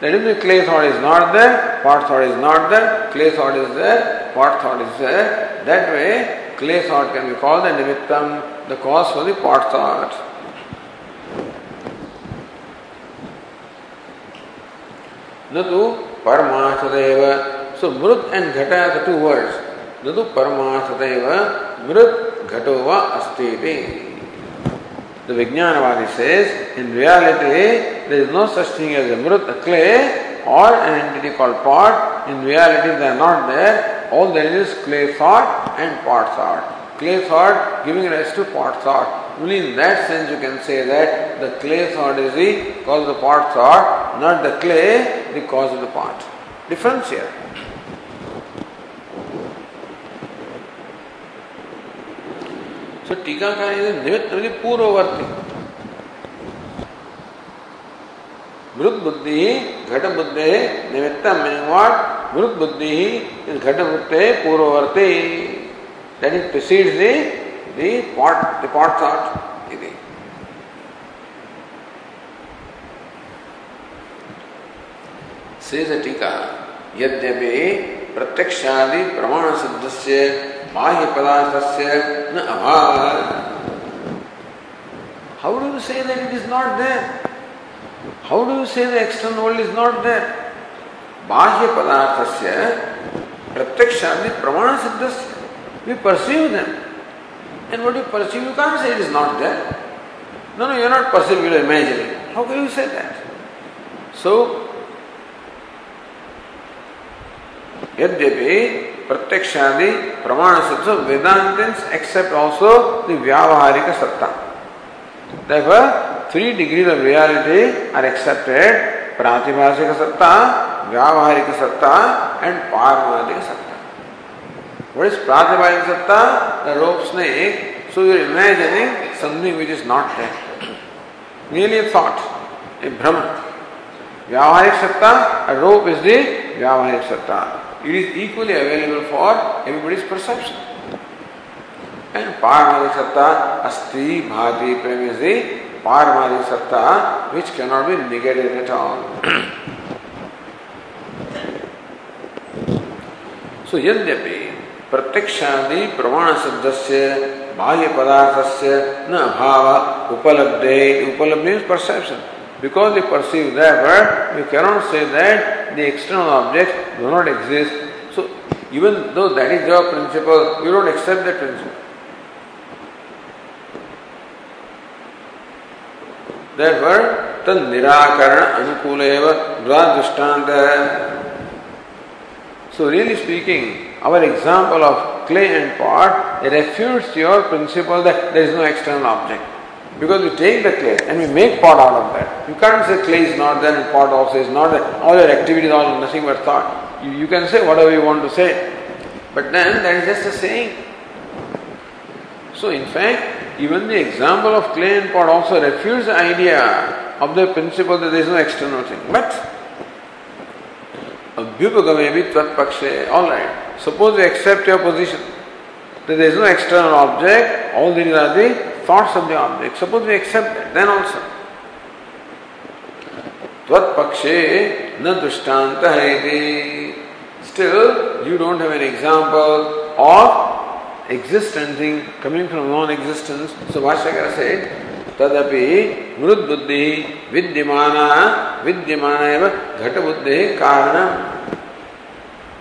That is the clay thought is not there, pot thought is not there, clay thought is there, pot thought is there. That way, clay thought can be called the nimittam, the cause for the pot thought. Natu Paramatadeva. So Mrut and Ghata are the two words. Natu Paramatadeva Mrut Ghatova Astiti. The Vijnanavadi says, in reality, there is no such thing as a Mrut, a clay, or an entity called pot. In reality, they are not there. All there is is clay thought and pot thought. Clay thought giving rise to pot thought. Only in that sense you can say that the clay thought is the cause of the pot thought, not the clay the cause of the pot. Difference here. So टीकाकार is निमित्त मतलब पूर्ववर्ती। मृत बुद्धि घट बुद्धि निमित्त what मृत बुद्धि is घट बुद्धि पूर्ववर्ती। That it precedes the the pot the pot thought iti says tika यद्यपि प्रत्यक्षादि प्रमाण सिद्ध बाह्य पदार्थ से न अभाव। How do say that it is not there how do say external world is not there बाह्य पदार्थ से प्रत्यक्ष आदि प्रमाण सिद्ध से we perceive them and what you perceive you can't say it is not there no no you not perceive you are how can you say that so यद्यपि प्रत्यक्ष आदि प्रमाण सत्व वेदांत एक्सेप्ट ऑल्सो द व्यावहारिक सत्ता। Three degree of reality are accepted प्रातिभाषिक सत्ता, व्यावहारिक सत्ता एंड पारमार्थिक सत्ता। वट इज़ प्रातिभाषिक सत्ता? The rope snake so you're imagining something which is not that merely thought a भ्रम व्यावहारिक सत्ता रोप इज़ द व्यावहारिक सत्ता। It is equally available for everybody's perception. And Paramadi Satta, Asti, Bhati, Prem is the Paramadi Satta which cannot be negated at all. so, Yadyapi, प्रत्यक्षादि प्रमाण शब्द से बाह्य से न अभाव उपलब्धे उपलब्धि perception Because we perceive that, we cannot say that the external objects do not exist. So, even though that is your principle, you don't accept that principle. Therefore, the nirakara anukuleva dvadrishtanta. So, really speaking, our example of clay and pot refutes your principle that there is no external object. Because we take the clay and we make pot out of that. You can't say clay is not there and pot also is not there. All your activities are nothing but thought. You, you can say whatever you want to say. But then that is just a saying. So in fact, even the example of clay and pot also refutes the idea of the principle that there is no external thing. But Abhyupagame bhi All right. Suppose we accept your position that there is no external object, all these are the thoughts of the object. Suppose we accept that, then also. त्वत्पक्षे न दृष्टांत है still you don't have an example of existence coming from non existence so say तदपि मृद बुद्धि विद्यमान विद्यमान एवं घट बुद्धि कारण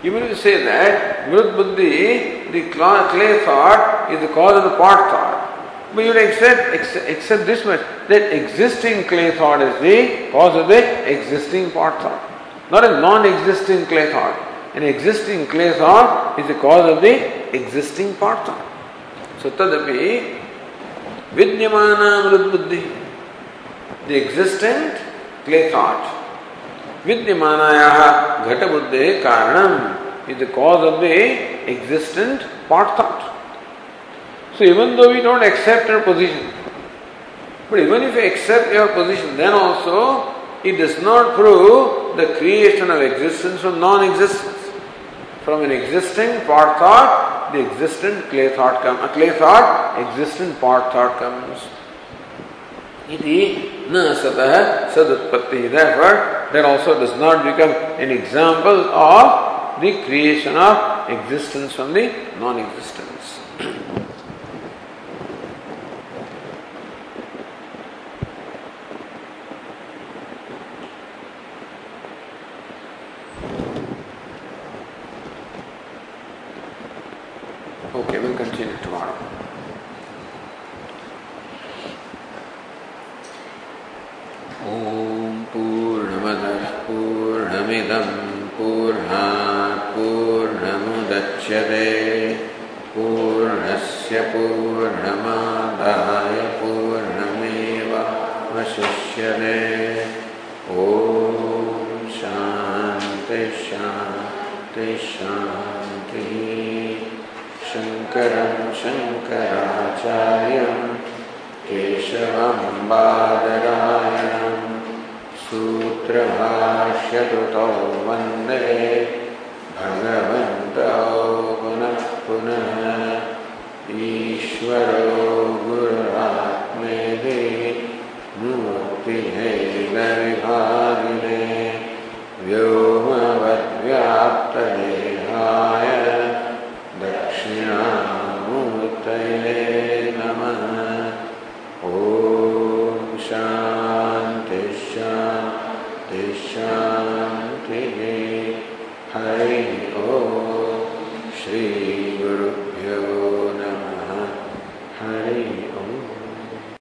You mean to say that mrut buddhi, the clay thought, is the cause. But you accept, accept, accept this much that existing clay thought is the cause of the existing part thought, not a non existing clay thought. An existing clay thought is the cause of the existing part thought. So, tadapi vidyamana mrudbuddhi, the existent clay thought, vidyamanayaha ghatabuddhi karanam is the cause of the existent part thought. So even though we don't accept our position, but even if we accept your position, then also it does not prove the creation of existence from non-existence. From an existing part thought, the existent clay thought comes. A clay thought, existent part thought comes. Iti na satah sadutpatti. Therefore, that also does not become an example of the creation of existence from the non-existence.